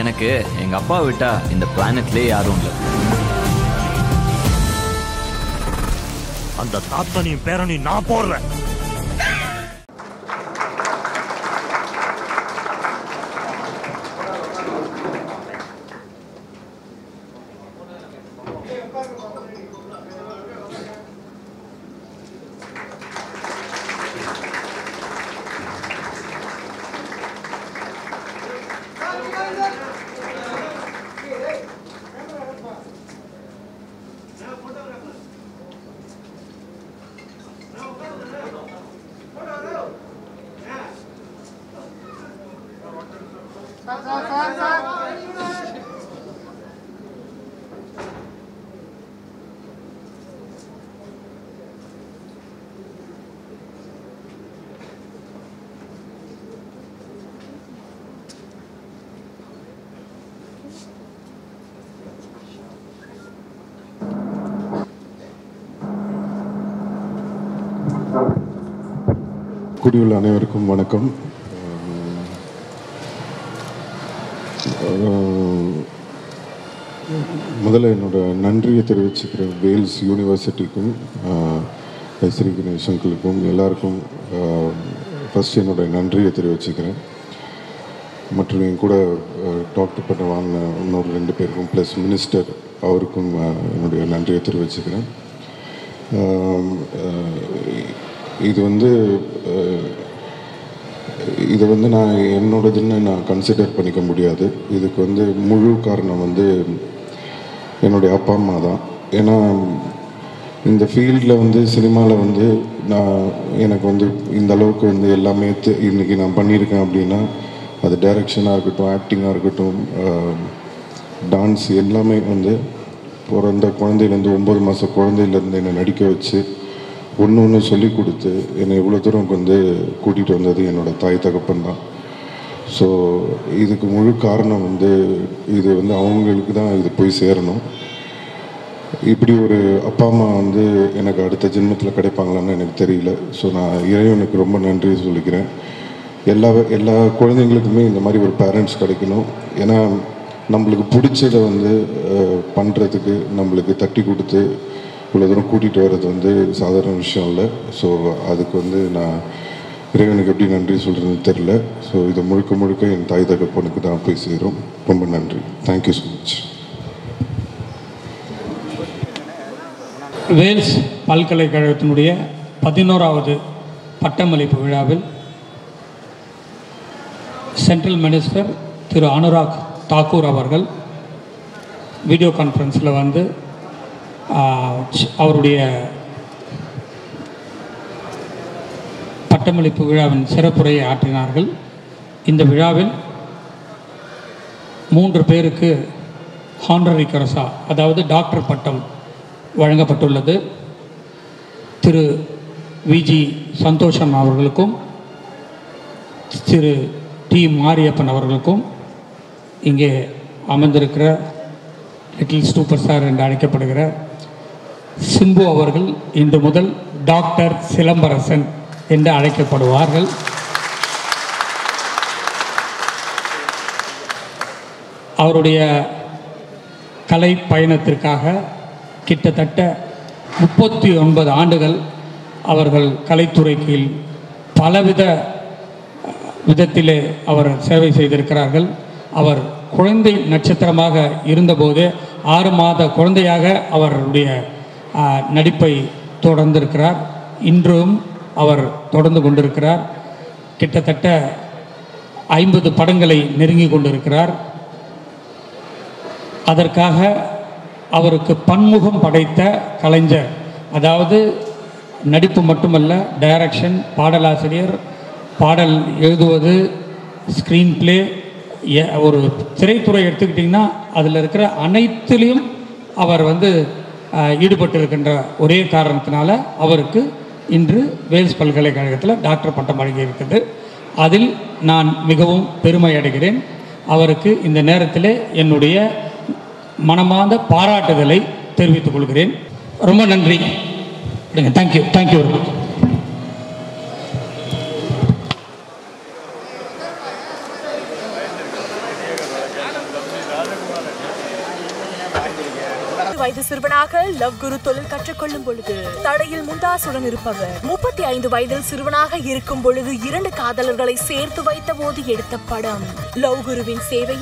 எனக்கு எங்க அப்பா விட்டா இந்த பிளானட்லயே யாரும் இல்லை. அந்த தாத்தனையும் பேரனையும் நான் போடுறேன். 三三三三。கூடியுள்ள அனைவருக்கும் வணக்கம். முதல்ல என்னோட நன்றியை தெரிவிச்சுக்கிறேன் வேல்ஸ் யூனிவர்சிட்டிக்கும் ஸ்ரீ கணேஷ் அங்கிளுக்கும் எல்லாருக்கும் ஃபஸ்ட் என்னோட நன்றியை தெரிவிச்சுக்கிறேன். மற்றும் என் கூட டாக்டர் பட்டம் வாங்கின இன்னொரு ரெண்டு பேருக்கும் ப்ளஸ் மினிஸ்டர் அவருக்கும் என்னுடைய நன்றியை தெரிவிச்சுக்கிறேன். இது வந்து இதை வந்து நான் என்னோடதுன்னு நான் கன்சிடர் பண்ணிக்க முடியாது. இதுக்கு வந்து முழு காரணம் வந்து என்னுடைய அப்பா அம்மா தான். ஏன்னா இந்த ஃபீல்டில் வந்து சினிமாவில் வந்து நான் எனக்கு வந்து இந்த அளவுக்கு வந்து எல்லாமே இன்றைக்கி நான் பண்ணியிருக்கேன் அப்படின்னா அது டைரக்ஷனாக இருக்கட்டும் ஆக்டிங்காக இருக்கட்டும் டான்ஸ் எல்லாமே வந்து பிறந்த குழந்தையிலேருந்து ஒம்பது மாத குழந்தையிலேருந்து என்னை நடிக்க வச்சு ஒன்று ஒன்று சொல்லி கொடுத்து என்னை இவ்வளோ தூரம் வந்து கூட்டிகிட்டு வந்தது என்னோடய தாய் தகப்பன் தான். ஸோ இதுக்கு முழு காரணம் வந்து இது வந்து அவங்களுக்கு தான் இது போய் சேரணும். இப்படி ஒரு அப்பா அம்மா வந்து எனக்கு அடுத்த ஜென்மத்தில் கிடைப்பாங்களான்னு எனக்கு தெரியல. ஸோ நான் இறைவனுக்கு ரொம்ப நன்றி சொல்லிக்கிறேன். எல்லா எல்லா குழந்தைங்களுக்குமே இந்த மாதிரி ஒரு பேரண்ட்ஸ் கிடைக்கணும். ஏன்னா நம்மளுக்கு பிடிச்சதை வந்து பண்ணுறதுக்கு நம்மளுக்கு தட்டி கொடுத்து இவ்வளோ தூரம் கூட்டிகிட்டு வர்றது வந்து சாதாரண விஷயம் இல்லை. ஸோ அதுக்கு வந்து நான் இறைவனுக்கு எப்படி நன்றி சொல்கிறதுன்னு தெரில ஸோ இதை முழுக்க முழுக்க என் தாய் தகப்பனுக்கு தான் போய் சேரும். ரொம்ப நன்றி. தேங்க்யூ ஸோ மச் வேல்ஸ் பல்கலைக்கழகத்தினுடைய பதினோராவது பட்டமளிப்பு விழாவில் சென்ட்ரல் மினிஸ்டர் திரு அனுராக் தாக்கூர் அவர்கள் வீடியோ கான்ஃபரன்ஸில் வந்து அவருடைய பட்டமளிப்பு விழாவின் சிறப்புரையை ஆற்றினார்கள். இந்த விழாவில் மூன்று பேருக்கு ஹான்ரரி கரசா அதாவது டாக்டர் பட்டம் வழங்கப்பட்டுள்ளது. திரு விஜி சந்தோஷம் அவர்களுக்கும் திரு டி மாரியப்பன் அவர்களுக்கும் இங்கே அமர்ந்திருக்கிற லிட்டில் சூப்பர் ஸ்டார் என்று அழைக்கப்படுகிற சிம்பு அவர்கள் இன்று முதல் டாக்டர் சிலம்பரசன் என்று அழைக்கப்படுவார்கள். அவருடைய கலை பயணத்திற்காக கிட்டத்தட்ட முப்பத்தி ஒன்பது ஆண்டுகள் அவர்கள் கலைத்துறைக்கு பலவித விதத்திலே அவர் சேவை செய்திருக்கிறார்கள். அவர் குழந்தை நட்சத்திரமாக இருந்தபோது ஆறு மாத குழந்தையாக அவருடைய நடிப்பை தொடர்ந்திருக்கிறார். இன்றும் அவர் தொடர்ந்து கொண்டிருக்கிறார். கிட்டத்தட்ட ஐம்பது படங்களை நெருங்கி கொண்டிருக்கிறார். அதற்காக அவருக்கு பன்முகம் படைத்த கலைஞர் அதாவது நடிப்பு மட்டுமல்ல டைரக்ஷன் பாடலாசிரியர் பாடல் எழுதுவது ஸ்க்ரீன் பிளே ஒரு திரைத்துறை எடுத்துக்கிட்டிங்கன்னா அதில் இருக்கிற அனைத்துலேயும் அவர் வந்து ஈடுபட்டிருக்கின்ற ஒரே காரணத்தினால அவருக்கு இன்று வேல்ஸ் பல்கலைக்கழகத்தில் டாக்டர் பட்டம் வழங்கியிருக்கிறது. அதில் நான் மிகவும் பெருமை அடைகிறேன் அவருக்கு இந்த நேரத்தில் என்னுடைய மனமார்ந்த பாராட்டுதலை தெரிவித்துக் கொள்கிறேன். ரொம்ப நன்றி. தேங்க்யூ தேங்க்யூ வெரி மச் பதினாறு வயது சிறுவனாக லவ் குரு தொழில் கற்றுக்கொள்ளும் பொழுது தடையில் முண்டாசுடன் இருப்பவர். முப்பத்தி ஐந்து வயதில் சிறுவனாக இருக்கும் பொழுது இரண்டு காதலர்களை சேர்த்து வைத்த போது எடுத்த படம். லவ் குருவின் சேவை